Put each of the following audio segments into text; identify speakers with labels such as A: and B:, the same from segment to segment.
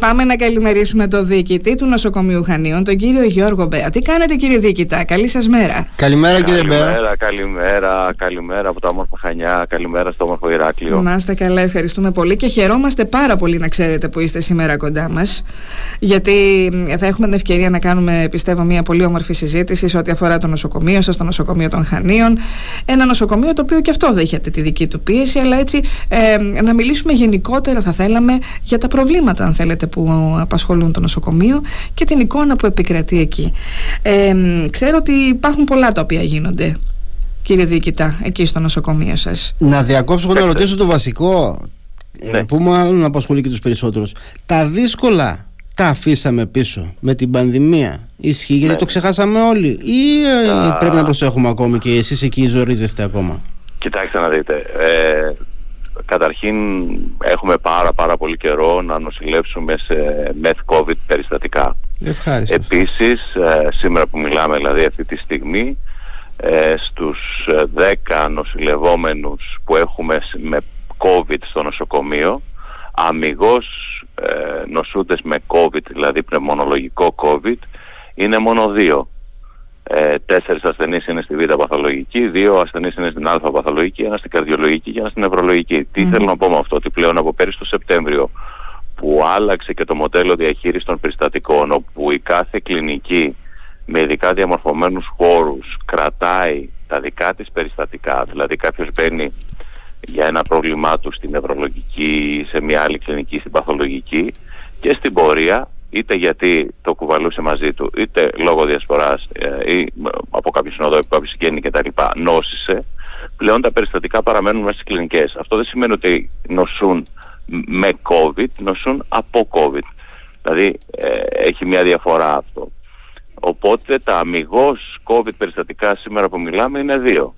A: Πάμε να καλημερίσουμε τον διοικητή του νοσοκομείου Χανίων, τον κύριο Γιώργο Μπέα. Τι κάνετε κύριε διοικητά, καλή σας μέρα.
B: Καλημέρα κύριε Μπέα.
C: Καλημέρα, καλημέρα, καλημέρα από το όμορφο Χανιά, καλημέρα στο όμορφο Ηράκλειο.
A: Να είστε καλά, ευχαριστούμε πολύ και χαιρόμαστε πάρα πολύ να ξέρετε που είστε σήμερα κοντά μας γιατί θα έχουμε την ευκαιρία να κάνουμε πιστεύω μια πολύ όμορφη συζήτηση σε ό,τι αφορά το νοσοκομείο σας, το νοσοκομείο των Χανίων. Ένα νοσοκομείο το οποίο και αυτό δέχεται τη δική του πίεση, αλλά έτσι ε, να μιλήσουμε γενικότερα θα θέλαμε για τα προβλήματα αν θέλετε που απασχολούν το νοσοκομείο και την εικόνα που επικρατεί εκεί. Ε, ξέρω ότι υπάρχουν πολλά τα οποία γίνονται, κύριε Διοικητά, εκεί στο νοσοκομείο σας.
B: Να διακόψω να ρωτήσω το βασικό, ε, ναι. που μάλλον απασχολεί και τους περισσότερους. Τα δύσκολα τα αφήσαμε πίσω με την πανδημία. Ισχύει γιατί ναι. το ξεχάσαμε όλοι ή ε, πρέπει να προσέχουμε ακόμη και εσείς εκεί ζορίζεστε ακόμα;
C: Κοιτάξτε να δείτε. Ε, Καταρχήν έχουμε πάρα πάρα πολύ καιρό να νοσηλεύσουμε σε meth COVID περιστατικά.
B: Ευχαριστώ.
C: Επίσης, ε, σήμερα που μιλάμε δηλαδή αυτή τη στιγμή, ε, στους 10 νοσηλευόμενους που έχουμε με COVID στο νοσοκομείο, αμυγός ε, νοσούντες με COVID, δηλαδή πνευμονολογικό COVID, είναι μόνο δύο ε, τέσσερις ασθενείς είναι στη β' παθολογική, δύο ασθενείς είναι στην α παθολογική, ένα στην καρδιολογική και ένα στην νευρολογική. Τι θέλω να πω με αυτό, ότι πλέον από πέρυσι το Σεπτέμβριο που άλλαξε και το μοντέλο διαχείρισης των περιστατικών, όπου η κάθε κλινική με ειδικά διαμορφωμένους χώρους κρατάει τα δικά της περιστατικά, δηλαδή κάποιος μπαίνει για ένα πρόβλημά του στην νευρολογική, σε μια άλλη κλινική, στην παθολογική και στην πορεία είτε γιατί το κουβαλούσε μαζί του, είτε λόγω διασποράς ε, ή από κάποιο συνοδό που κάποιο συγγένει κτλ. νόσησε, πλέον τα περιστατικά παραμένουν μέσα στις κλινικές. Αυτό δεν σημαίνει ότι νοσούν με COVID, νοσούν από COVID. Δηλαδή ε, έχει μια διαφορά αυτό. Οπότε τα αμυγός COVID περιστατικά σήμερα που μιλάμε είναι δύο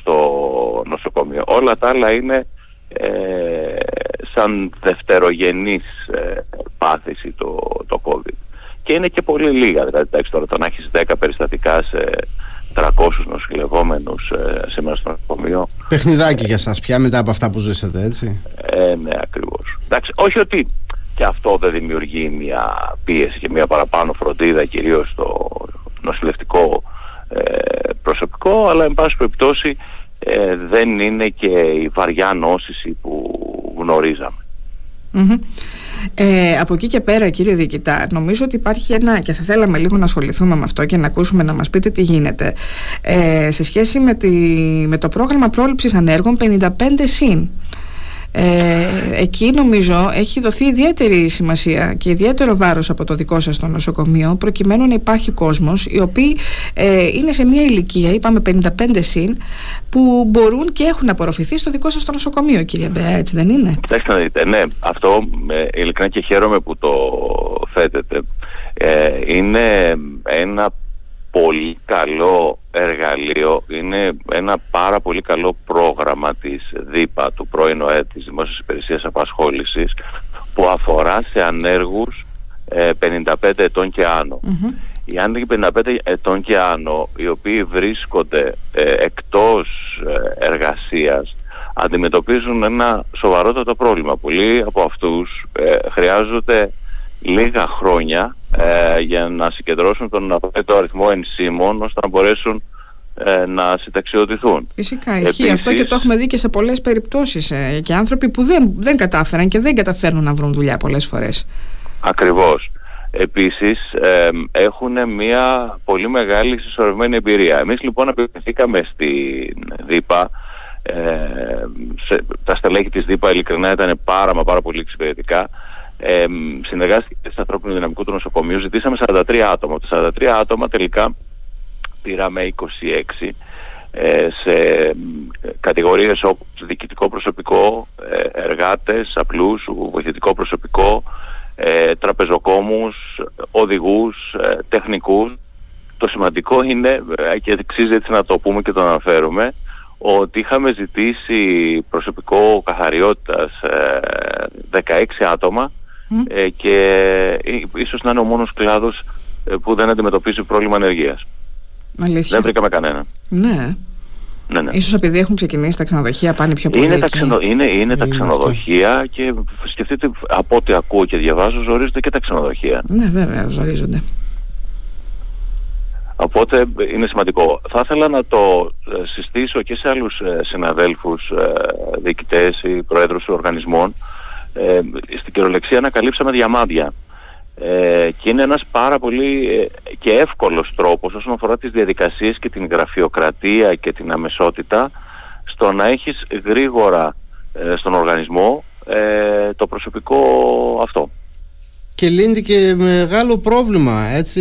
C: στο νοσοκομείο. Όλα τα άλλα είναι ε, σαν δευτερογενής ε, πάθηση το, το COVID. Και είναι και πολύ λίγα, δηλαδή τώρα το να έχεις 10 περιστατικά σε 300 νοσηλευόμενους ε, σήμερα στο νοσοκομείο.
B: Παιχνιδάκι για σας πια μετά από αυτά που ζήσατε έτσι;
C: Ε, ναι ακριβώς. Εντάξει, όχι ότι και αυτό δεν δημιουργεί μια πίεση και μια παραπάνω φροντίδα κυρίως στο νοσηλευτικό ε, προσωπικό, αλλά εν πάση περιπτώσει ε, δεν είναι και η βαριά νόσηση που γνωριζαμε
A: Ε, από εκεί και πέρα κύριε Διοικητά νομίζω ότι υπάρχει ένα και θα θέλαμε λίγο να ασχοληθούμε με αυτό και να ακούσουμε να μας πείτε τι γίνεται. Ε, σε σχέση με, τη, με το πρόγραμμα πρόληψης ανέργων 55 συν ε, εκεί νομίζω έχει δοθεί ιδιαίτερη σημασία και ιδιαίτερο βάρος από το δικό σας το νοσοκομείο προκειμένου να υπάρχει κόσμος οι οποίοι ε, είναι σε μια ηλικία, είπαμε 55 συν που μπορούν και έχουν απορροφηθεί στο δικό σας το νοσοκομείο κύριε Μπέα, έτσι δεν είναι;
C: Κοιτάξτε να δείτε, ναι, αυτό ε, ειλικρινά και χαίρομαι που το θέτετε. Ε, είναι ένα πολύ καλό εργαλείο, είναι ένα πάρα πολύ καλό πρόγραμμα της ΔΥΠΑ, του πρώην ΟΕ της Δημόσιας Υπηρεσίας Απασχόλησης, που αφορά σε ανέργους 55 ε, ετών και άνω. Οι άνεργοι 55 ετών και άνω, οι οποίοι βρίσκονται ε, εκτός ε, εργασίας, αντιμετωπίζουν ένα σοβαρότατο πρόβλημα. Πολλοί από αυτούς χρειάζονται λίγα χρόνια ε, για να συγκεντρώσουν τον απαραίτητο αριθμό ενσύμων ώστε να μπορέσουν ε, να συνταξιοδοτηθούν.
A: Φυσικά ισχύει αυτό και το έχουμε δει και σε πολλές περιπτώσεις ε, και άνθρωποι που δεν, δεν κατάφεραν και δεν καταφέρνουν να βρουν δουλειά πολλές φορές.
C: Ακριβώς. Επίσης έχουν μια πολύ μεγάλη συσσωρευμένη εμπειρία. Εμείς λοιπόν απευθυνθήκαμε στην ΔΥΠΑ ε, σε, τα στελέχη της ΔΥΠΑ ειλικρινά ήταν πάρα μα πάρα πολύ εξυπηρετικά ε, συνεργάστηκε στο ανθρώπινο δυναμικό του νοσοκομείου, ζητήσαμε 43 άτομα. Από τα 43 άτομα τελικά πήραμε 26 ε, σε κατηγορίες όπως διοικητικό προσωπικό, ε, εργάτες, απλούς, βοηθητικό προσωπικό, ε, τραπεζοκόμους, οδηγούς, ε, τεχνικούς. Το σημαντικό είναι, ε, και αξίζει έτσι να το πούμε και το αναφέρουμε, ότι είχαμε ζητήσει προσωπικό καθαριότητας 16 άτομα ε, και ε, ίσως να είναι ο μόνος κλάδος ε, που δεν αντιμετωπίζει πρόβλημα ανεργίας.
A: Αλήθεια.
C: Δεν βρήκαμε κανένα.
A: Ναι.
C: Ναι, ναι.
A: Ίσως επειδή έχουν ξεκινήσει τα ξενοδοχεία πάνε πιο πολύ
C: Είναι, τα,
A: εκεί.
C: ξενο, είναι, είναι τα
B: Είναι
C: ξενοδοχεία και σκεφτείτε από ό,τι ακούω και διαβάζω ζορίζονται και τα ξενοδοχεία.
A: Ναι βέβαια ζορίζονται.
C: Οπότε είναι σημαντικό. Θα ήθελα να το ε, συστήσω και σε άλλους ε, συναδέλφους, ε, διοικητές ή προέδρους οργανισμών. Ε, στην κυριολεξία ανακαλύψαμε διαμάντια. Ε, και είναι ένας πάρα πολύ ε, και εύκολος τρόπος όσον αφορά τις διαδικασίες και την γραφειοκρατία και την αμεσότητα στο να έχεις γρήγορα ε, στον οργανισμό ε, το προσωπικό αυτό.
B: Και λύνει και μεγάλο πρόβλημα, έτσι.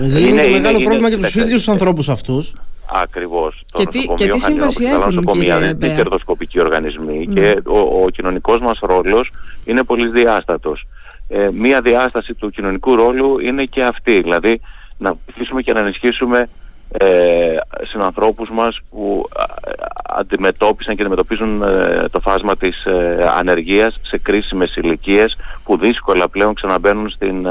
B: Λύνει
C: Είναι-
B: και
C: είναι-
B: μεγάλο
C: είναι-
B: πρόβλημα για τους
C: κοιτάξτε,
B: ίδιους τους ανθρώπους αυτούς.
C: Ακριβώς.
A: Και
C: Το
A: τι-
C: νοσοκομείο
A: και τι
C: Χανίων,
A: σύμβαση
C: όπως τα
A: έχουν,
C: νοσοκομεία
A: κύριε
C: δεν είναι
A: Μπέα;
C: κερδοσκοπικοί οργανισμοί
A: Ναι.
C: και ο, ο κοινωνικός μας ρόλος είναι πολύ διάστατος. Ε, μία διάσταση του κοινωνικού ρόλου είναι και αυτή, δηλαδή να βοηθήσουμε και να ενισχύσουμε ε, συνανθρώπους μας που α, α, αντιμετώπισαν και αντιμετωπίζουν ε, το φάσμα της ε, ανεργίας σε κρίσιμες ηλικίες που δύσκολα πλέον ξαναμπαίνουν στην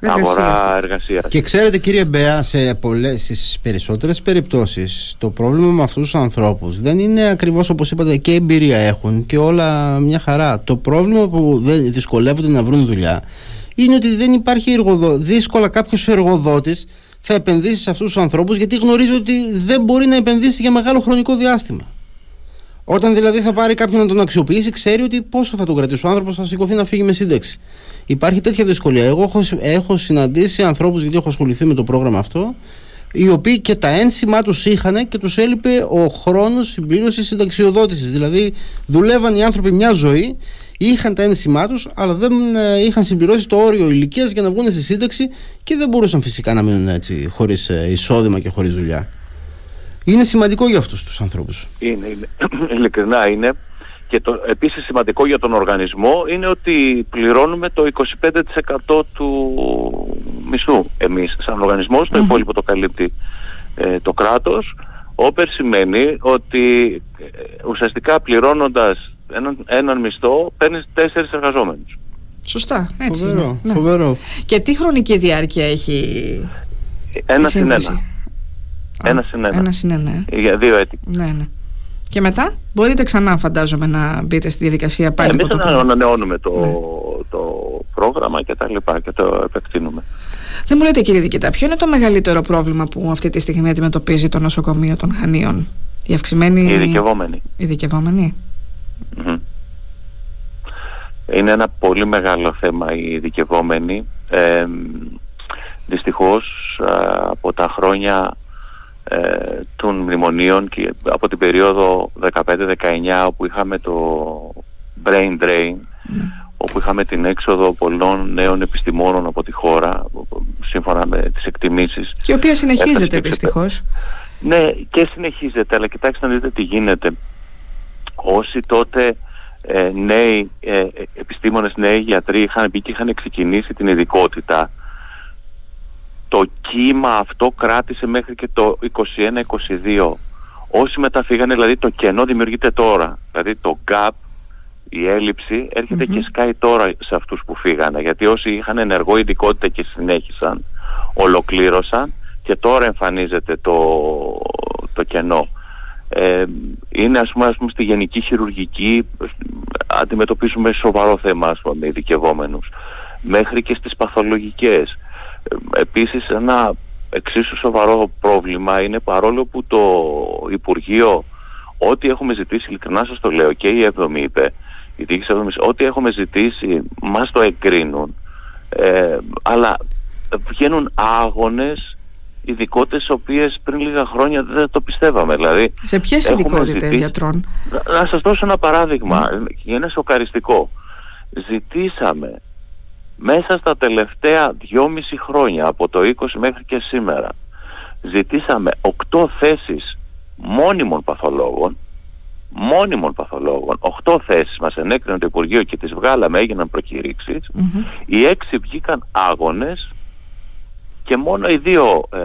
C: ε,
A: Εργασία.
C: αγορά εργασίας.
B: Και ξέρετε κύριε Μπέα, σε πολλές, στις περισσότερες περιπτώσεις το πρόβλημα με αυτούς τους ανθρώπους δεν είναι ακριβώς όπως είπατε και εμπειρία έχουν και όλα μια χαρά. Το πρόβλημα που δεν δυσκολεύονται να βρουν δουλειά είναι ότι δεν υπάρχει εργοδο... δύσκολα κάποιος εργοδότης θα επενδύσει σε αυτούς τους ανθρώπους γιατί γνωρίζει ότι δεν μπορεί να επενδύσει για μεγάλο χρονικό διάστημα. Όταν δηλαδή θα πάρει κάποιον να τον αξιοποιήσει, ξέρει ότι πόσο θα τον κρατήσει. Ο άνθρωπος θα σηκωθεί να φύγει με σύνταξη. Υπάρχει τέτοια δυσκολία. Εγώ έχω, έχω συναντήσει ανθρώπους, γιατί έχω ασχοληθεί με το πρόγραμμα αυτό, οι οποίοι και τα ένσημά τους είχαν και τους έλειπε ο χρόνος συμπλήρωσης συνταξιοδότησης. Δηλαδή, δουλεύαν οι άνθρωποι μια ζωή, είχαν τα ένσημά τους, αλλά δεν ε, είχαν συμπληρώσει το όριο ηλικίας για να βγουν στη σύνταξη και δεν μπορούσαν φυσικά να μείνουν έτσι, χωρίς εισόδημα και χωρίς δουλειά. Είναι σημαντικό για αυτούς τους ανθρώπους.
C: Είναι, είναι. ειλικρινά είναι. Και το επίσης σημαντικό για τον οργανισμό είναι ότι πληρώνουμε το 25% του μισθού εμείς σαν οργανισμός, το υπόλοιπο το καλύπτει ε, το κράτος. Όπερ σημαίνει ότι ε, ουσιαστικά πληρώνοντας έναν, έναν μισθό παίρνεις τέσσερις εργαζόμενους.
A: Σωστά, έτσι
B: Φοβερό,
A: είναι. Ναι.
B: φοβερό.
A: Και τι χρονική διάρκεια έχει
C: Ένα
A: η
C: συν ένα.
A: Σύμβαση; Α,
C: Ένα συν ένα.
A: Ένα συν ένα, ε.
C: Για δύο έτη.
A: Ναι, ναι. Και μετά μπορείτε ξανά φαντάζομαι να μπείτε στη διαδικασία πάλι
C: Εμείς
A: από το
C: ανα-
A: πρώτο.
C: ανανεώνουμε το,
A: Ναι.
C: το πρόγραμμα και τα λοιπά και το επεκτείνουμε.
A: Δεν μου λέτε κύριε Δικητά, ποιο είναι το μεγαλύτερο πρόβλημα που αυτή τη στιγμή αντιμετωπίζει το νοσοκομείο των Χανίων; Η αυξημένη...
C: Οι ειδικευόμενοι.
A: Ειδικευόμενοι.
C: Μμμ. Είναι ένα πολύ μεγάλο θέμα οι ειδικευόμενοι. Ε, δυστυχώς α, από τα χρόνια ε, των μνημονίων και από την περίοδο 15-19 όπου είχαμε το brain drain όπου είχαμε την έξοδο πολλών νέων επιστημόνων από τη χώρα σύμφωνα με τις εκτιμήσεις
A: Και η οποία συνεχίζεται
C: Έφτασε και
A: δυστυχώς.
C: ναι, και συνεχίζεται, αλλά κοιτάξτε να δείτε τι γίνεται. Όσοι τότε ε, νέοι ε, ε, επιστήμονες, νέοι γιατροί είχαν μπει και είχαν ξεκινήσει την ειδικότητα, το κύμα αυτό κράτησε μέχρι και το 21-22. Όσοι μετά φύγανε, δηλαδή το κενό δημιουργείται τώρα. Δηλαδή το gap, η έλλειψη έρχεται
A: Μμμ.
C: και σκάει τώρα σε αυτούς που φύγανε. Γιατί όσοι είχαν ενεργό ειδικότητα και συνέχισαν, ολοκλήρωσαν και τώρα εμφανίζεται το, το κενό. Ε, είναι ας πούμε, ας πούμε στη γενική χειρουργική ε, αντιμετωπίζουμε σοβαρό θέμα ας πούμε, με ειδικευόμενους μέχρι και στις παθολογικές ε, επίσης ένα εξίσου σοβαρό πρόβλημα είναι παρόλο που το Υπουργείο ό,τι έχουμε ζητήσει ειλικρινά σας το λέω και η Εβδομή είπε η διοίκηση Εβδομής, ό,τι έχουμε ζητήσει μας το εγκρίνουν ε, αλλά βγαίνουν άγονες ειδικότητες οι οποίες πριν λίγα χρόνια δεν το πιστεύαμε. Δηλαδή,
A: Σε ποιες
C: έχουμε
A: ειδικότητες
C: ζητήσει-
A: γιατρών;
C: να, να σας δώσω ένα παράδειγμα, είναι σοκαριστικό. Ζητήσαμε μέσα στα τελευταία δυόμιση χρόνια, από το 20 μέχρι και σήμερα, ζητήσαμε 8 θέσεις μόνιμων παθολόγων, μόνιμων παθολόγων, 8 θέσεις μας ενέκρινε το Υπουργείο και τις βγάλαμε, έγιναν προκηρύξεις,
A: Μμμ.
C: οι έξι βγήκαν άγονες και μόνο οι δύο ε,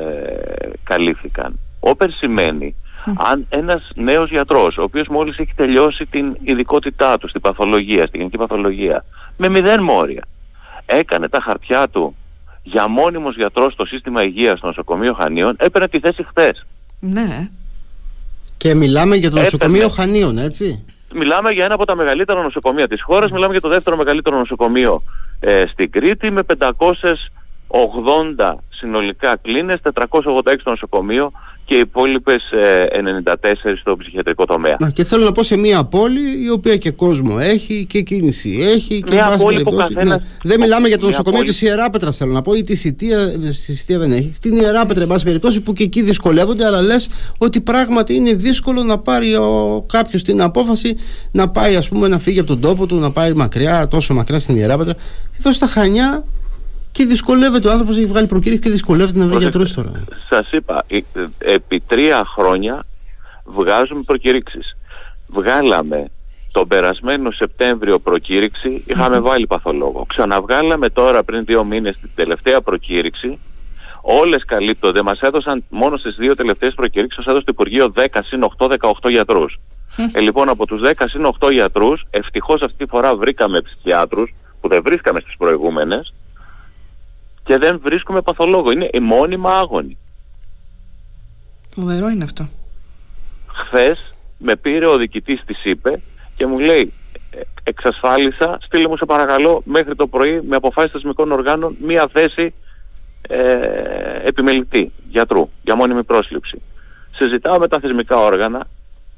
C: καλύφθηκαν. Όπερ σημαίνει αν ένας νέος γιατρός, ο οποίος μόλις έχει τελειώσει την ειδικότητά του στην παθολογία, στην γενική παθολογία, με μηδέν μόρια, έκανε τα χαρτιά του για μόνιμος γιατρός στο σύστημα υγείας στο νοσοκομείο Χανίων, έπαιρνε τη θέση χθες.
A: Ναι.
B: Και μιλάμε για το νοσοκομείο Χανίων, έτσι.
C: Μιλάμε για ένα από τα μεγαλύτερα νοσοκομεία της χώρας, μιλάμε για το δεύτερο μεγαλύτερο νοσοκομέιο ε, στην Κρήτη με 580 συνολικά κλίνες, 486 στο νοσοκομείο και οι υπόλοιπες 94 στο ψυχιατρικό τομέα.
B: και θέλω να πω σε μια πόλη η οποία και κόσμο έχει και κίνηση έχει και
C: μια πόλη που καθένας...
B: ναι. Δεν μιλάμε για το νοσοκομείο πόλη... της Ιεράπετρα, θέλω να πω, ή της Σιτία. Στη Σιτία δεν έχει. Στην Ιεράπετρα, εν πάση περιπτώσει, που και εκεί δυσκολεύονται, αλλά λες ότι πράγματι είναι δύσκολο να πάρει κάποιος την απόφαση να πάει, ας πούμε, να φύγει από τον τόπο του, να πάει μακριά, τόσο μακριά στην Ιεράπετρα. Εδώ στα Χανιά και δυσκολεύεται ο άνθρωπος έχει βγάλει προκήρυξη και δυσκολεύεται να βρει γιατρού τώρα.
C: Σας είπα, επί τρία χρόνια βγάζουμε προκήρυξεις. Βγάλαμε τον περασμένο Σεπτέμβριο προκήρυξη, βάλει παθολόγο. Ξαναβγάλαμε τώρα πριν δύο μήνες την τελευταία προκήρυξη. Όλες καλύπτονται. Μας έδωσαν μόνο στις δύο τελευταίες προκήρυξεις, μας έδωσε το Υπουργείο 10 συν 8, 18 γιατρούς. Ε, λοιπόν, από τους 10 συν 8 γιατρούς, ευτυχώς αυτή τη φορά βρήκαμε ψυχιάτρους που δεν βρίσκαμε στις προηγούμενες και δεν βρίσκουμε παθολόγο. Είναι η μόνιμα άγωνη.
A: Φοβερό είναι αυτό.
C: Χθες με πήρε ο διοικητής της είπε και μου λέει «Ε, εξασφάλισα, στείλε μου σε παρακαλώ μέχρι το πρωί με αποφάσεις θεσμικών οργάνων μία θέση ε, επιμελητή γιατρού για μόνιμη πρόσληψη. Συζητάω με τα θεσμικά όργανα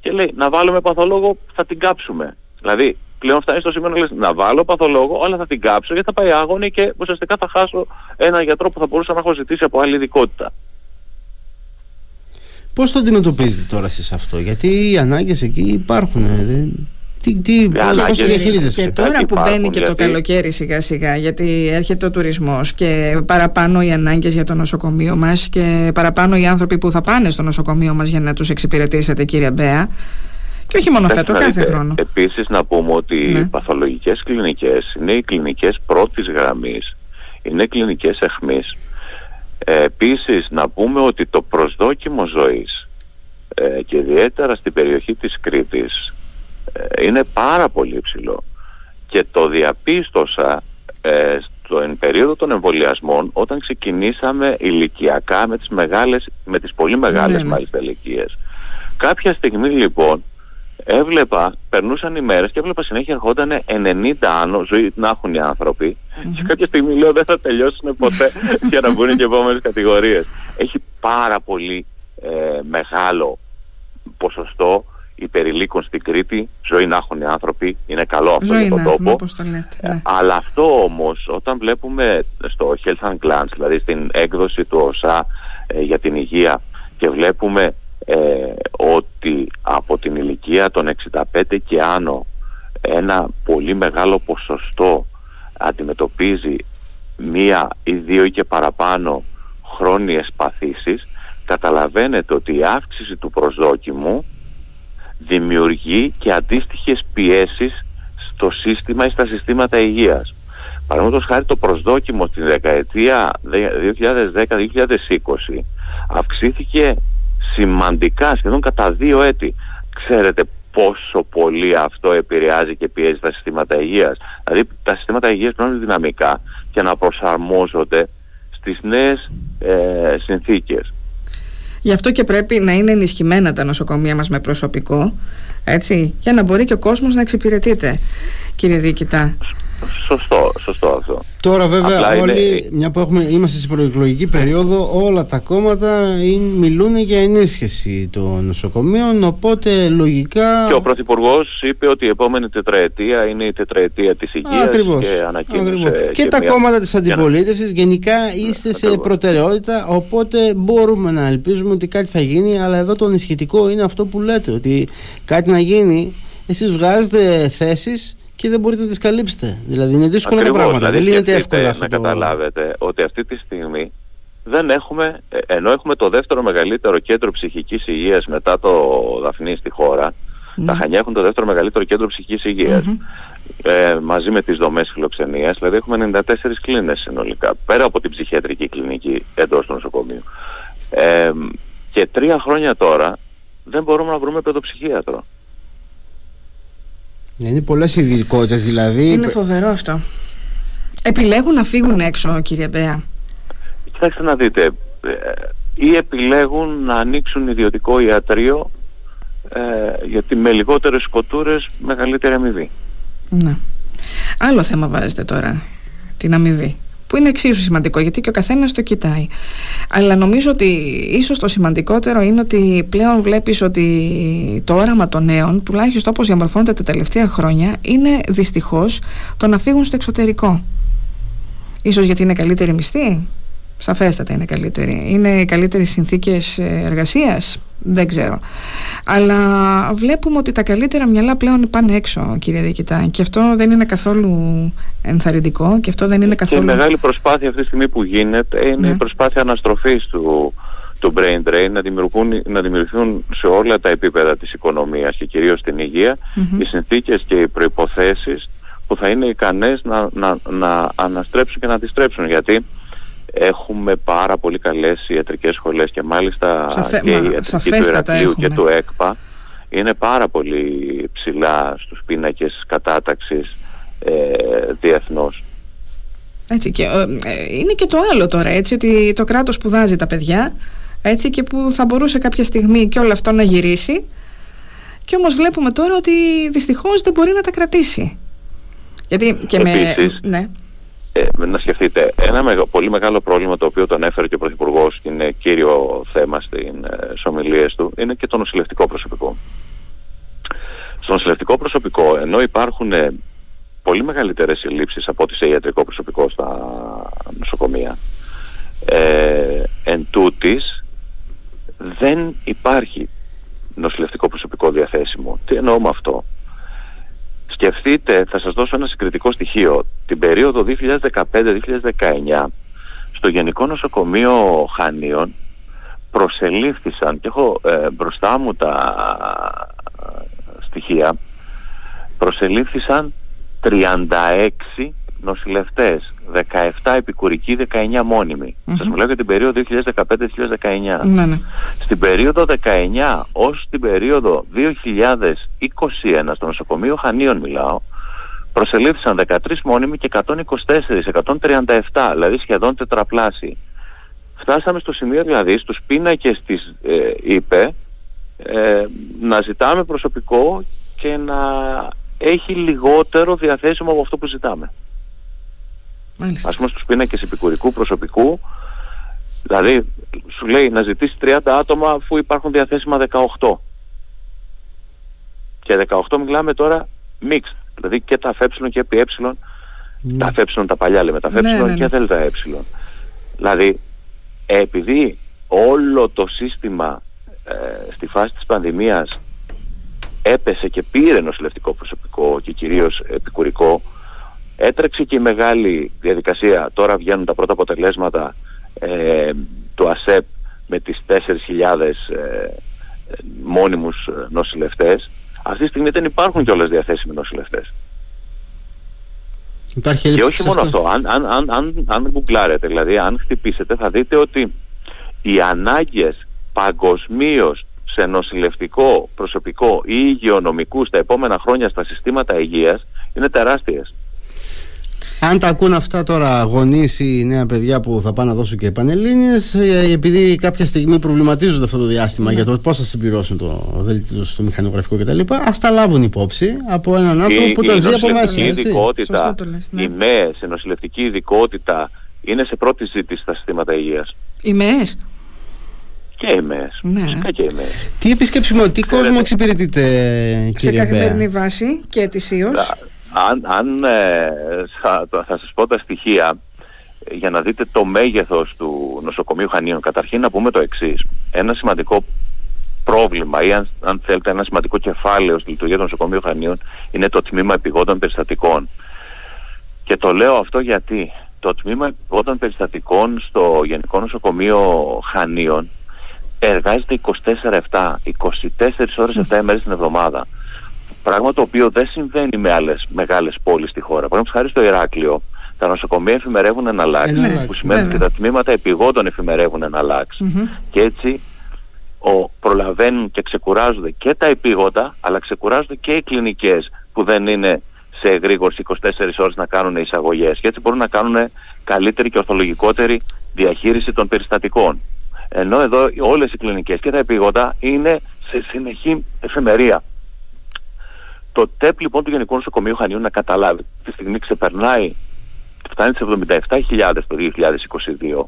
C: και λέει να βάλουμε παθολόγο θα την κάψουμε. Δηλαδή πλέον φτάνει στο σημείο να λες να βάλω παθολόγο, αλλά θα την κάψω γιατί θα πάει άγωνη και ουσιαστικά θα χάσω ένα γιατρό που θα μπορούσα να έχω ζητήσει από άλλη ειδικότητα.
B: Πώς το αντιμετωπίζετε τώρα εσείς αυτό, Γιατί οι ανάγκες εκεί υπάρχουν. Ε, τι, τι, πώς διαχειρίζεσαι.
A: Και τώρα που μπαίνει και το καλοκαίρι σιγά σιγά γιατί έρχεται ο τουρισμός και παραπάνω οι ανάγκες για το νοσοκομείο μας και παραπάνω οι άνθρωποι που θα πάνε στο νοσοκομείο μας για να τους εξυπηρετήσετε κύριε Μπέα και όχι μόνο φέτο, κάθε χρόνο.
C: Επίσης, να πούμε ότι ναι. οι παθολογικές κλινικές είναι οι κλινικές πρώτης γραμμής, είναι κλινικές εχμής. Ε, Επίσης, να πούμε ότι το προσδόκιμο ζωής ε, και ιδιαίτερα στην περιοχή της Κρήτης ε, είναι πάρα πολύ υψηλό και το διαπίστωσα ε, στην περίοδο των εμβολιασμών όταν ξεκινήσαμε ηλικιακά με τις, μεγάλες, με τις πολύ μεγάλες ναι, ναι. μάλιστα ηλικίες. Κάποια στιγμή λοιπόν έβλεπα, περνούσαν οι μέρες και έβλεπα συνέχεια ερχόταν 90 άνω, ζωή να έχουν οι άνθρωποι και κάποια στιγμή λέω δεν θα τελειώσουν ποτέ για να μπουν και επόμενες κατηγορίες. Έχει πάρα πολύ ε, μεγάλο ποσοστό υπερηλίκων στην Κρήτη, ζωή να έχουν οι άνθρωποι, είναι καλό αυτό για τον τόπο.
A: το λέτε, ε,
C: ναι. Αλλά αυτό όμως όταν βλέπουμε στο Health and Glance, δηλαδή στην έκδοση του ΟΣΑ ε, για την υγεία και βλέπουμε ε, ότι από την ηλικία των 65 και άνω ένα πολύ μεγάλο ποσοστό αντιμετωπίζει μία ή δύο ή και παραπάνω χρόνιες παθήσεις καταλαβαίνετε ότι η αύξηση του προσδόκιμου δημιουργεί και αντίστοιχες πιέσεις στο σύστημα ή στα συστήματα υγείας. Παραδείγματος χάρη το προσδόκιμο στην δεκαετία 2010-2020 αυξήθηκε σημαντικά, σχεδόν κατά δύο έτη. Ξέρετε πόσο πολύ αυτό επηρεάζει και πιέζει τα συστήματα υγείας. Δηλαδή τα συστήματα υγείας πρέπει να είναι δυναμικά και να προσαρμόζονται στις νέες ε, συνθήκες.
A: Γι' αυτό και πρέπει να είναι ενισχυμένα τα νοσοκομεία μας με προσωπικό, έτσι, για να μπορεί και ο κόσμος να εξυπηρετείται, κύριε Διοικητά.
C: Σωστό, σωστό αυτό.
B: Τώρα βέβαια όλοι, μια που έχουμε, είμαστε στην προεκλογική περίοδο, όλα τα κόμματα μιλούν για ενίσχυση των νοσοκομείων, οπότε λογικά...
C: Και ο Πρωθυπουργός είπε ότι η επόμενη τετραετία είναι η τετραετία της υγείας
B: Ακριβώς.
C: και ανακοίνωσε...
B: Και, τα κόμματα της αντιπολίτευσης γενικά είστε σε προτεραιότητα, οπότε μπορούμε να ελπίζουμε ότι κάτι θα γίνει, αλλά εδώ το ενισχυτικό είναι αυτό που λέτε, ότι κάτι να γίνει, εσείς βγάζετε θέσεις και δεν μπορείτε να τις καλύψετε. Δηλαδή είναι δύσκολα τα πράγματα.
C: Δηλαδή,
B: δεν λύνεται εύκολα αυτό.
C: Να καταλάβετε ότι αυτή τη στιγμή δεν έχουμε, ε, ενώ έχουμε το δεύτερο μεγαλύτερο κέντρο ψυχικής υγείας μετά το Δαφνί στη χώρα, ναι. τα Χανιά έχουν το δεύτερο μεγαλύτερο κέντρο ψυχικής ε, μαζί με τις δομές φιλοξενίας, δηλαδή έχουμε 94 κλίνες συνολικά, πέρα από την ψυχιατρική κλινική εντός του νοσοκομείου. Ε, και τρία χρόνια τώρα δεν μπορούμε να βρούμε παιδοψυχίατρο.
B: Είναι πολλές ειδικότητες δηλαδή.
A: Είναι φοβερό αυτό. Επιλέγουν να φύγουν έξω, κύριε Μπέα;
C: Κοιτάξτε να δείτε. Ε, ή επιλέγουν να ανοίξουν ιδιωτικό ιατρείο ε, γιατί με λιγότερες σκοτούρες μεγαλύτερη αμοιβή.
A: Ναι. Άλλο θέμα βάζετε τώρα, την αμοιβή που είναι εξίσου σημαντικό γιατί και ο καθένας το κοιτάει. Αλλά νομίζω ότι ίσως το σημαντικότερο είναι ότι πλέον βλέπεις ότι το όραμα των νέων, τουλάχιστον όπως διαμορφώνεται τα τελευταία χρόνια, είναι δυστυχώς το να φύγουν στο εξωτερικό. Ίσως γιατί είναι καλύτερη μισθή, Σαφέστατα είναι καλύτερη. Είναι καλύτερες συνθήκες εργασίας. Δεν ξέρω. Αλλά βλέπουμε ότι τα καλύτερα μυαλά πλέον πάνε έξω, κύριε Διοικητά. Και αυτό δεν είναι καθόλου ενθαρρυντικό και αυτό δεν είναι καθόλου.
C: Και η μεγάλη προσπάθεια αυτή τη στιγμή που γίνεται είναι ναι. η προσπάθεια αναστροφής του, του brain drain να δημιουργούν, να δημιουργηθούν σε όλα τα επίπεδα της οικονομίας και κυρίως στην υγεια οι συνθήκες και οι προϋποθέσεις που θα είναι ικανές να, να, να αναστρέψουν και να αντιστρέψουν γιατί Έχουμε πάρα πολύ καλές ιατρικές σχολές και μάλιστα
A: Σαφέ,
C: και η ιατρική του Ηρακλείου
A: και
C: του ΕΚΠΑ είναι πάρα πολύ ψηλά στους πίνακες κατάταξης ε, διεθνώς.
A: Έτσι και, ε, ε, είναι και το άλλο τώρα έτσι ότι το κράτος σπουδάζει τα παιδιά έτσι και που θα μπορούσε κάποια στιγμή και όλο αυτό να γυρίσει και όμως βλέπουμε τώρα ότι δυστυχώς δεν μπορεί να τα κρατήσει. Γιατί και
C: Επίσης,
A: με... Ναι
C: ε, να σκεφτείτε, ένα πολύ μεγάλο πρόβλημα το οποίο το ανέφερε και ο Πρωθυπουργός και είναι κύριο θέμα στην, ε, του, είναι και το νοσηλευτικό προσωπικό. Στο νοσηλευτικό προσωπικό, ενώ υπάρχουν ε, πολύ μεγαλύτερες ελλείψεις από ό,τι σε ιατρικό προσωπικό στα νοσοκομεία, ε, εν τούτης, δεν υπάρχει νοσηλευτικό προσωπικό διαθέσιμο. Τι εννοώ με αυτό; Σκεφτείτε, θα σας δώσω ένα συγκριτικό στοιχείο. Την περίοδο 2015-2019 στο Γενικό Νοσοκομείο Χανίων προσελήφθησαν, και έχω ε, μπροστά μου τα στοιχεία, προσελήφθησαν 36 νοσηλευτές 17 επικουρικοί, 19 μονιμοι mm Σας μιλάω για την περίοδο 2015-2019.
A: Ναι, ναι.
C: Στην περίοδο 19 ως την περίοδο 2021 στο νοσοκομείο Χανίων μιλάω, προσελήφθησαν 13 μόνιμοι και 124, 137, δηλαδή σχεδόν τετραπλάσιοι. Φτάσαμε στο σημείο δηλαδή στους πίνακες της ε, ΥΠΕ ε, να ζητάμε προσωπικό και να έχει λιγότερο διαθέσιμο από αυτό που ζητάμε.
A: Μάλιστα.
C: Ας πούμε στους πίνακες επικουρικού προσωπικού δηλαδή σου λέει να ζητήσει 30 άτομα αφού υπάρχουν διαθέσιμα 18 και 18 μιλάμε τώρα mixed δηλαδή και τα ΦΕ και ΕΕ ναι. τα ΦΕ τα παλιά λέμε τα ΦΕ ναι, ναι, και ΔΕΛΤΑ ΕΕ δηλαδή επειδή όλο το σύστημα ε, στη φάση της πανδημίας έπεσε και πήρε νοσηλευτικό προσωπικό και κυρίως επικουρικό Έτρεξε και η μεγάλη διαδικασία, τώρα βγαίνουν τα πρώτα αποτελέσματα ε, του ΑΣΕΠ με τις 4.000 ε, μόνιμους ε, νοσηλευτές. Αυτή τη στιγμή δεν υπάρχουν κιόλας διαθέσιμοι νοσηλευτές.
B: Υπάρχει
C: και όχι μόνο αυτό, αν, αν, αν, αν, αν γκουγκλάρετε, δηλαδή αν χτυπήσετε θα δείτε ότι οι ανάγκες παγκοσμίως σε νοσηλευτικό προσωπικό ή υγειονομικού στα επόμενα χρόνια στα συστήματα υγείας είναι τεράστιες.
B: Αν τα ακούν αυτά τώρα γονείς ή νέα παιδιά που θα πάνε να δώσουν και επανελλήνιες ε, επειδή κάποια στιγμή προβληματίζονται αυτό το διάστημα ναι. για το πώς θα συμπληρώσουν το δελτίο στο μηχανογραφικό κτλ. Α τα λάβουν υπόψη από έναν άνθρωπο που τα ζει από μέσα.
C: Η ειδικότητα, ναι. οι ΜΕΕ σε νοσηλευτική ειδικότητα είναι σε πρώτη ζήτηση στα συστήματα υγείας.
A: Οι ΜΕΕ;
C: Και οι ΜΕΕ.
A: Ναι.
C: Και οι
B: Τι επισκέψιμο, τι κόσμο εξυπηρετείτε, κύριε
A: Σε καθημερινή βάση και ετησίω
C: αν, αν ε, θα, θα σας πω τα στοιχεία για να δείτε το μέγεθος του νοσοκομείου Χανίων. Καταρχήν να πούμε το εξής. Ένα σημαντικό πρόβλημα ή αν, αν θέλετε ένα σημαντικό κεφάλαιο στη λειτουργία του νοσοκομείου Χανίων είναι το τμήμα επιγόντων περιστατικών. Και το λέω αυτό γιατί το τμήμα επιγόντων περιστατικών στο Γενικό Νοσοκομείο Χανίων εργάζεται 24-7, 24 ώρες 7 ημέρες την εβδομάδα. Πράγμα το οποίο δεν συμβαίνει με άλλες μεγάλες πόλεις στη χώρα. Παραδείγματο χάρη στο Ηράκλειο, τα νοσοκομεία εφημερεύουν ένα λάξ, που σημαίνει ότι τα τμήματα επιγόντων εφημερεύουν ένα λάξ. Και έτσι ο, προλαβαίνουν και ξεκουράζονται και τα επίγοντα, αλλά ξεκουράζονται και οι κλινικές που δεν είναι σε εγρήγορση 24 ώρες να κάνουν εισαγωγές και έτσι μπορούν να κάνουν καλύτερη και ορθολογικότερη διαχείριση των περιστατικών. Ενώ εδώ όλες οι κλινικές και τα επίγοντα είναι σε συνεχή εφημερία. Το ΤΕΠ λοιπόν του Γενικού Νοσοκομείου Χανίων να καταλάβει τη στιγμή ξεπερνάει, φτάνει στις 77.000 το 2022.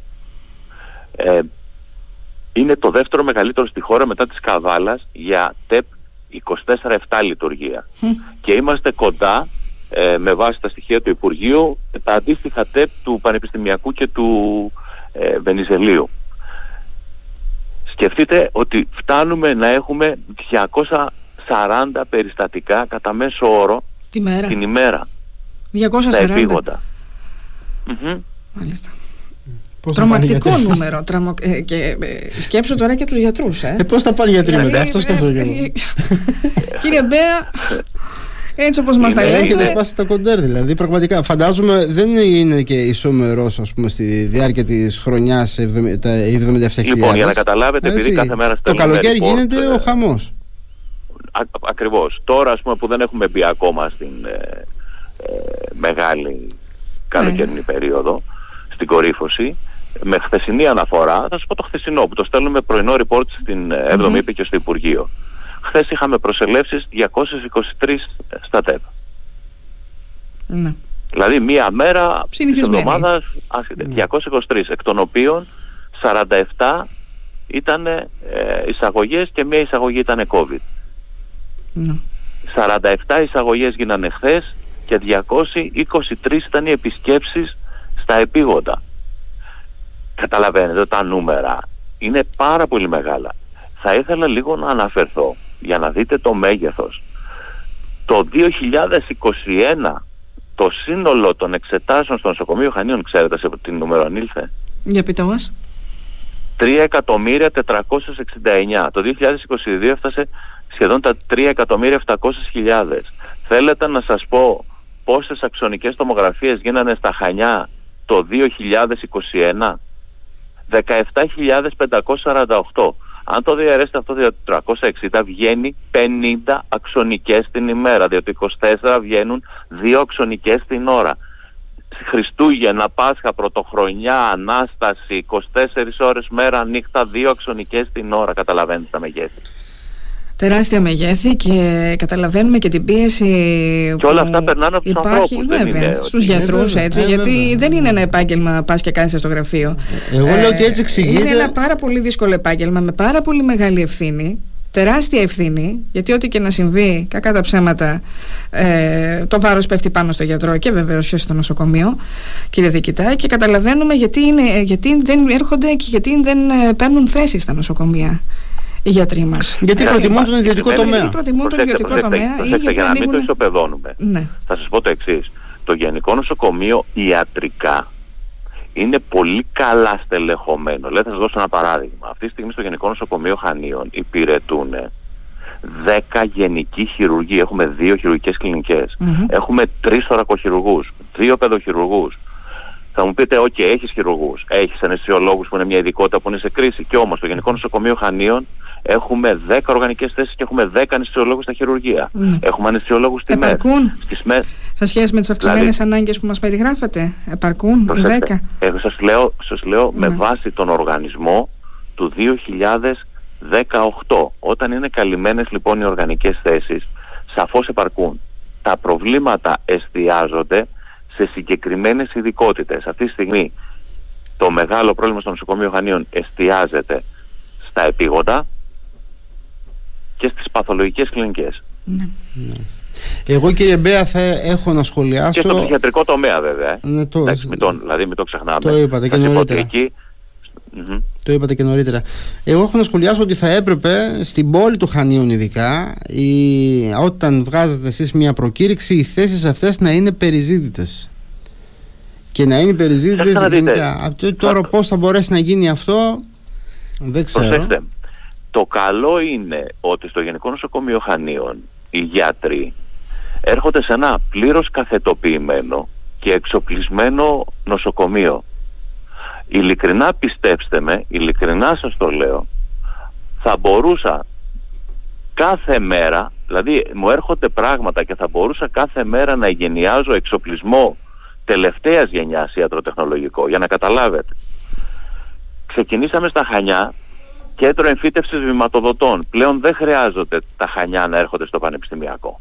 C: Ε, είναι το δεύτερο μεγαλύτερο στη χώρα μετά της Καβάλας για ΤΕΠ 24-7 λειτουργία. Και είμαστε κοντά ε, με βάση τα στοιχεία του Υπουργείου τα αντίστοιχα ΤΕΠ του Πανεπιστημιακού και του ε, Βενιζελίου. Σκεφτείτε ότι φτάνουμε να έχουμε 240 περιστατικά κατά μέσο όρο
A: Τη μέρα.
C: την ημέρα.
A: 240.
C: Στα επίγοντα.
A: Μάλιστα. Πώς Τρομακτικό νούμερο. Τραμο... Ε, και ε, σκέψω τώρα και τους γιατρούς. Ε,
B: ε πώς θα πάνε γιατροί δηλαδή, μετά, αυτό σκέφτομαι ε,
A: ε, Κύριε Μπέα, έτσι όπως μας τα λέτε.
B: Έχετε πάσει τα κοντέρ δηλαδή. Πραγματικά φαντάζομαι δεν είναι και ισομερός ας πούμε στη διάρκεια της χρονιάς 77.000.
C: Λοιπόν για να καταλάβετε επειδή κάθε μέρα
B: Το καλοκαίρι γίνεται ο χαμός.
C: Α, ακριβώς. Τώρα ας πούμε που δεν έχουμε μπει ακόμα στην ε, μεγάλη καλοκαιρινή ναι. περίοδο στην κορύφωση με χθεσινή αναφορά, θα σας πω το χθεσινό που το στέλνουμε πρωινό report στην 7η mm και στο Υπουργείο. Χθες είχαμε προσελεύσεις 223 στα ΤΕΠ.
A: Ναι.
C: Δηλαδή μία μέρα της εβδομάδας 223, εκ των οποίων 47 ήταν ε, εισαγωγές και μία εισαγωγή ήταν COVID.
A: Ναι.
C: 47 εισαγωγές γίνανε χθες και 223 ήταν οι επισκέψεις στα επίγοντα. Καταλαβαίνετε τα νούμερα είναι πάρα πολύ μεγάλα. Θα ήθελα λίγο να αναφερθώ για να δείτε το μέγεθος. Το 2021 το σύνολο των εξετάσεων στο νοσοκομείο Χανίων, ξέρετε σε τι νούμερο ανήλθε;
A: Για πείτε μας.
C: 3.469. Το 2022 έφτασε σχεδόν τα 3.700.000. Θέλετε να σας πω πόσες αξονικές τομογραφίες γίνανε στα Χανιά το 2021 17.548 αν το διαρρέσετε αυτό το 360 βγαίνει 50 αξονικές την ημέρα διότι 24 βγαίνουν 2 αξονικές την ώρα. Χριστούγεννα, Πάσχα, Πρωτοχρονιά, Ανάσταση 24 ώρες μέρα νύχτα 2 αξονικές την ώρα. Καταλαβαίνετε τα μεγέθη
A: τεράστια μεγέθη και καταλαβαίνουμε και την πίεση
C: και όλα αυτά περνάνε από τους
A: υπάρχει ανθρώπους, βέβαια, δεν στους γιατρούς ε, έτσι, γιατί δεν είναι ένα επάγγελμα πας και κάθεσαι στο γραφείο.
B: Εγώ λέω ότι έτσι εξηγείται.
A: Είναι ένα πάρα πολύ δύσκολο επάγγελμα με πάρα πολύ μεγάλη ευθύνη τεράστια ευθύνη, γιατί ό,τι και να συμβεί, κακά τα ψέματα, ε, το βάρος πέφτει πάνω στο γιατρό και βεβαίως και στο νοσοκομείο, κύριε Δικητά, και καταλαβαίνουμε γιατί, είναι, γιατί δεν έρχονται και γιατί δεν ε, παίρνουν θέση στα νοσοκομεία οι γιατροί μας.
B: Γιατί προτιμούν τον ιδιωτικό τομέα. Γιατί
A: προτιμούν τον ιδιωτικό τομέα.
C: Προσέξτε, για να μην το ισοπεδώνουμε. Ναι. Θα σας πω το εξής. Το Γενικό Νοσοκομείο ιατρικά είναι πολύ καλά στελεχωμένο. Λέτε, θα σας δώσω ένα παράδειγμα. Αυτή τη στιγμή στο Γενικό Νοσοκομείο Χανίων υπηρετούν 10 γενικοί χειρουργοί. Έχουμε δύο χειρουργικές κλινικές. Mm-hmm. Έχουμε τρεις θωρακοχειρουργούς, δύο παιδοχειρουργούς. Θα μου πείτε, OK, έχεις χειρουργούς, έχεις αναισθησιολόγους που είναι μια ειδικότητα που είναι σε κρίση. Και όμως το Γενικό Νοσοκομείο Χανίων Έχουμε 10 οργανικές θέσεις και έχουμε 10 αναισθησιολόγους στα χειρουργεία. Ναι. Έχουμε αναισθησιολόγους στη ΜΕΘ.
A: Επαρκούν; Σε σχέση με τις αυξημένες δηλαδή, ανάγκες που μας περιγράφετε, επαρκούν οι 10.
C: Εγώ σας λέω, σας λέω ναι. με βάση τον οργανισμό του 2018. Όταν είναι καλυμμένες λοιπόν οι οργανικές θέσεις, σαφώς επαρκούν. Τα προβλήματα εστιάζονται σε συγκεκριμένες ειδικότητες. Αυτή τη στιγμή το μεγάλο πρόβλημα στο νοσοκομείο Χανίων εστιάζεται στα επίγοντα, και στις παθολογικές κλινικές. Ναι.
B: Εγώ κύριε Μπέα θα έχω να σχολιάσω...
C: Και στο ψυχιατρικό τομέα βέβαια. Ε.
B: Ναι, το...
C: Εντάξει, μην τον, δηλαδή μην το ξεχνάμε.
B: Το είπατε και νωρίτερα. Το είπατε και νωρίτερα. Εγώ έχω να σχολιάσω ότι θα έπρεπε στην πόλη του Χανίων ειδικά η... όταν βγάζετε εσείς μια προκήρυξη οι θέσεις αυτές να είναι περιζήτητες. Και να είναι περιζήτητες γενικά. Τώρα πώς θα μπορέσει να γίνει αυτό δεν ξέρω.
C: Προσέξτε, το καλό είναι ότι στο Γενικό Νοσοκομείο Χανίων οι γιατροί έρχονται σε ένα πλήρως καθετοποιημένο και εξοπλισμένο νοσοκομείο. Ειλικρινά πιστέψτε με, ειλικρινά σας το λέω, θα μπορούσα κάθε μέρα, δηλαδή μου έρχονται πράγματα και θα μπορούσα κάθε μέρα να γενιάζω εξοπλισμό τελευταίας γενιάς ιατροτεχνολογικό, για να καταλάβετε. Ξεκινήσαμε στα Χανιά Κέντρο εμφύτευσης βηματοδοτών. Πλέον δεν χρειάζονται τα χανιά να έρχονται στο πανεπιστημιακό.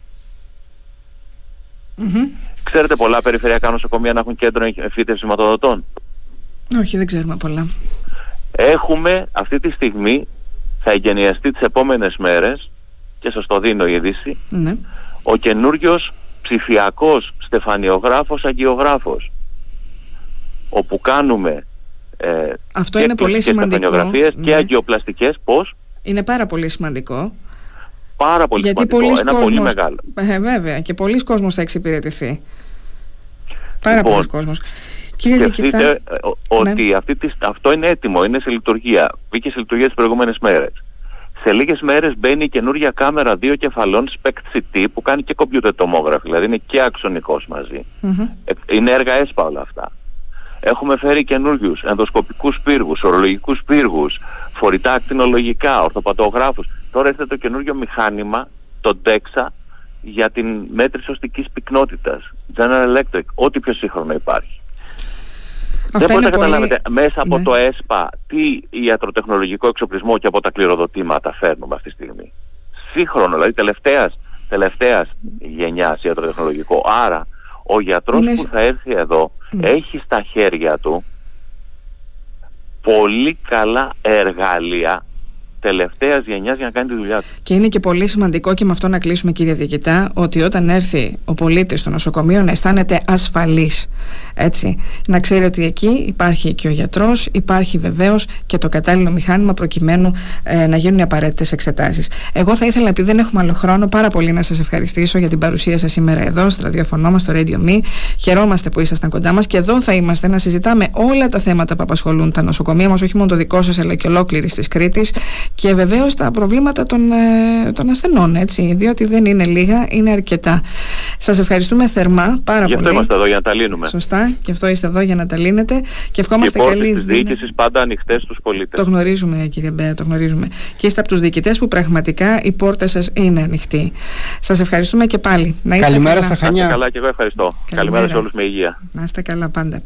C: Ξέρετε πολλά περιφερειακά νοσοκομεία να έχουν κέντρο εμφύτευσης βηματοδοτών;
A: Όχι, δεν ξέρουμε πολλά.
C: Έχουμε αυτή τη στιγμή, θα εγγενιαστεί τις επόμενες μέρες και σας το δίνω η είδηση,
A: ναι.
C: ο καινούριος ψηφιακός στεφανιογράφος αγγιογράφος όπου κάνουμε
A: ε, Αυτό είναι πολύ σημαντικό.
C: και ναι. αγγιοπλαστικές, πώς;
A: Είναι πάρα πολύ σημαντικό.
C: Πάρα πολύ
A: Γιατί
C: σημαντικό, ένα πολύ μεγάλο.
A: Ε, βέβαια, και πολλοί κόσμος θα εξυπηρετηθεί. Πάρα λοιπόν, πολλοί κόσμος.
C: Κύριε Σκεφτείτε ε, ότι ναι. αυτή αυτό είναι έτοιμο, είναι σε λειτουργία. Μπήκε σε λειτουργία τις προηγούμενες μέρες. Σε λίγες μέρες μπαίνει η καινούργια κάμερα δύο κεφαλών SPECT-CT που κάνει και computer tomography, δηλαδή είναι και αξονικός μαζί. Mm-hmm. Είναι έργα ΕΣΠΑ όλα αυτά. Έχουμε φέρει καινούριους ενδοσκοπικούς πύργους, ορολογικούς πύργους, φορητά ακτινολογικά, ορθοπατογράφους. Τώρα έρχεται το καινούργιο μηχάνημα, το DEXA, για την μέτρηση οστικής πυκνότητας. General Electric, ό,τι πιο σύγχρονο υπάρχει.
A: Αυτά
C: Δεν μπορείτε να καταλάβετε μέσα από ναι. το ΕΣΠΑ τι ιατροτεχνολογικό εξοπλισμό και από τα κληροδοτήματα φέρνουμε αυτή τη στιγμή; Σύγχρονο, δηλαδή τελευταίας τελευταίας γενιάς ιατροτεχνολογικό. Άρα ο γιατρός που θα έρθει εδώ ναι. έχει στα χέρια του πολύ καλά εργαλεία τελευταίας γενιάς για να κάνει τη δουλειά του.
A: Και είναι και πολύ σημαντικό και με αυτό να κλείσουμε, κύριε Διοικητά, ότι όταν έρθει ο πολίτης στο νοσοκομείο να αισθάνεται ασφαλής. Έτσι. Να ξέρει ότι εκεί υπάρχει και ο γιατρός, υπάρχει βεβαίως και το κατάλληλο μηχάνημα προκειμένου ε, να γίνουν οι απαραίτητες εξετάσεις. Εγώ θα ήθελα, επειδή δεν έχουμε άλλο χρόνο, πάρα πολύ να σας ευχαριστήσω για την παρουσία σας σήμερα εδώ, στο ραδιοφωνό μας, στο Radio Me. Χαιρόμαστε που ήσασταν κοντά μας και εδώ θα είμαστε να συζητάμε όλα τα θέματα που απασχολούν τα νοσοκομεία μας, όχι μόνο το δικό σας, αλλά και ολόκληρη της Κρήτης και βεβαίως τα προβλήματα των, ε, των ασθενών, έτσι, διότι δεν είναι λίγα, είναι αρκετά. Σας ευχαριστούμε θερμά πάρα
C: πολύ.
A: Γι'
C: αυτό είμαστε εδώ για να τα λύνουμε.
A: Σωστά, και αυτό είστε εδώ για να τα λύνετε. Και ευχόμαστε καλή
C: δύναμη. Οι διοίκησης πάντα ανοιχτές στους πολίτες.
A: Το γνωρίζουμε, κύριε Μπέα, το γνωρίζουμε. Και είστε από τους διοικητές που πραγματικά οι πόρτε σας είναι ανοιχτοί. Σας ευχαριστούμε και πάλι.
B: Να είστε Καλημέρα καλά. στα Χανιά.
C: καλά και εγώ ευχαριστώ. Καλημέρα, Καλημέρα σε όλους με υγεία.
A: Να είστε καλά πάντα.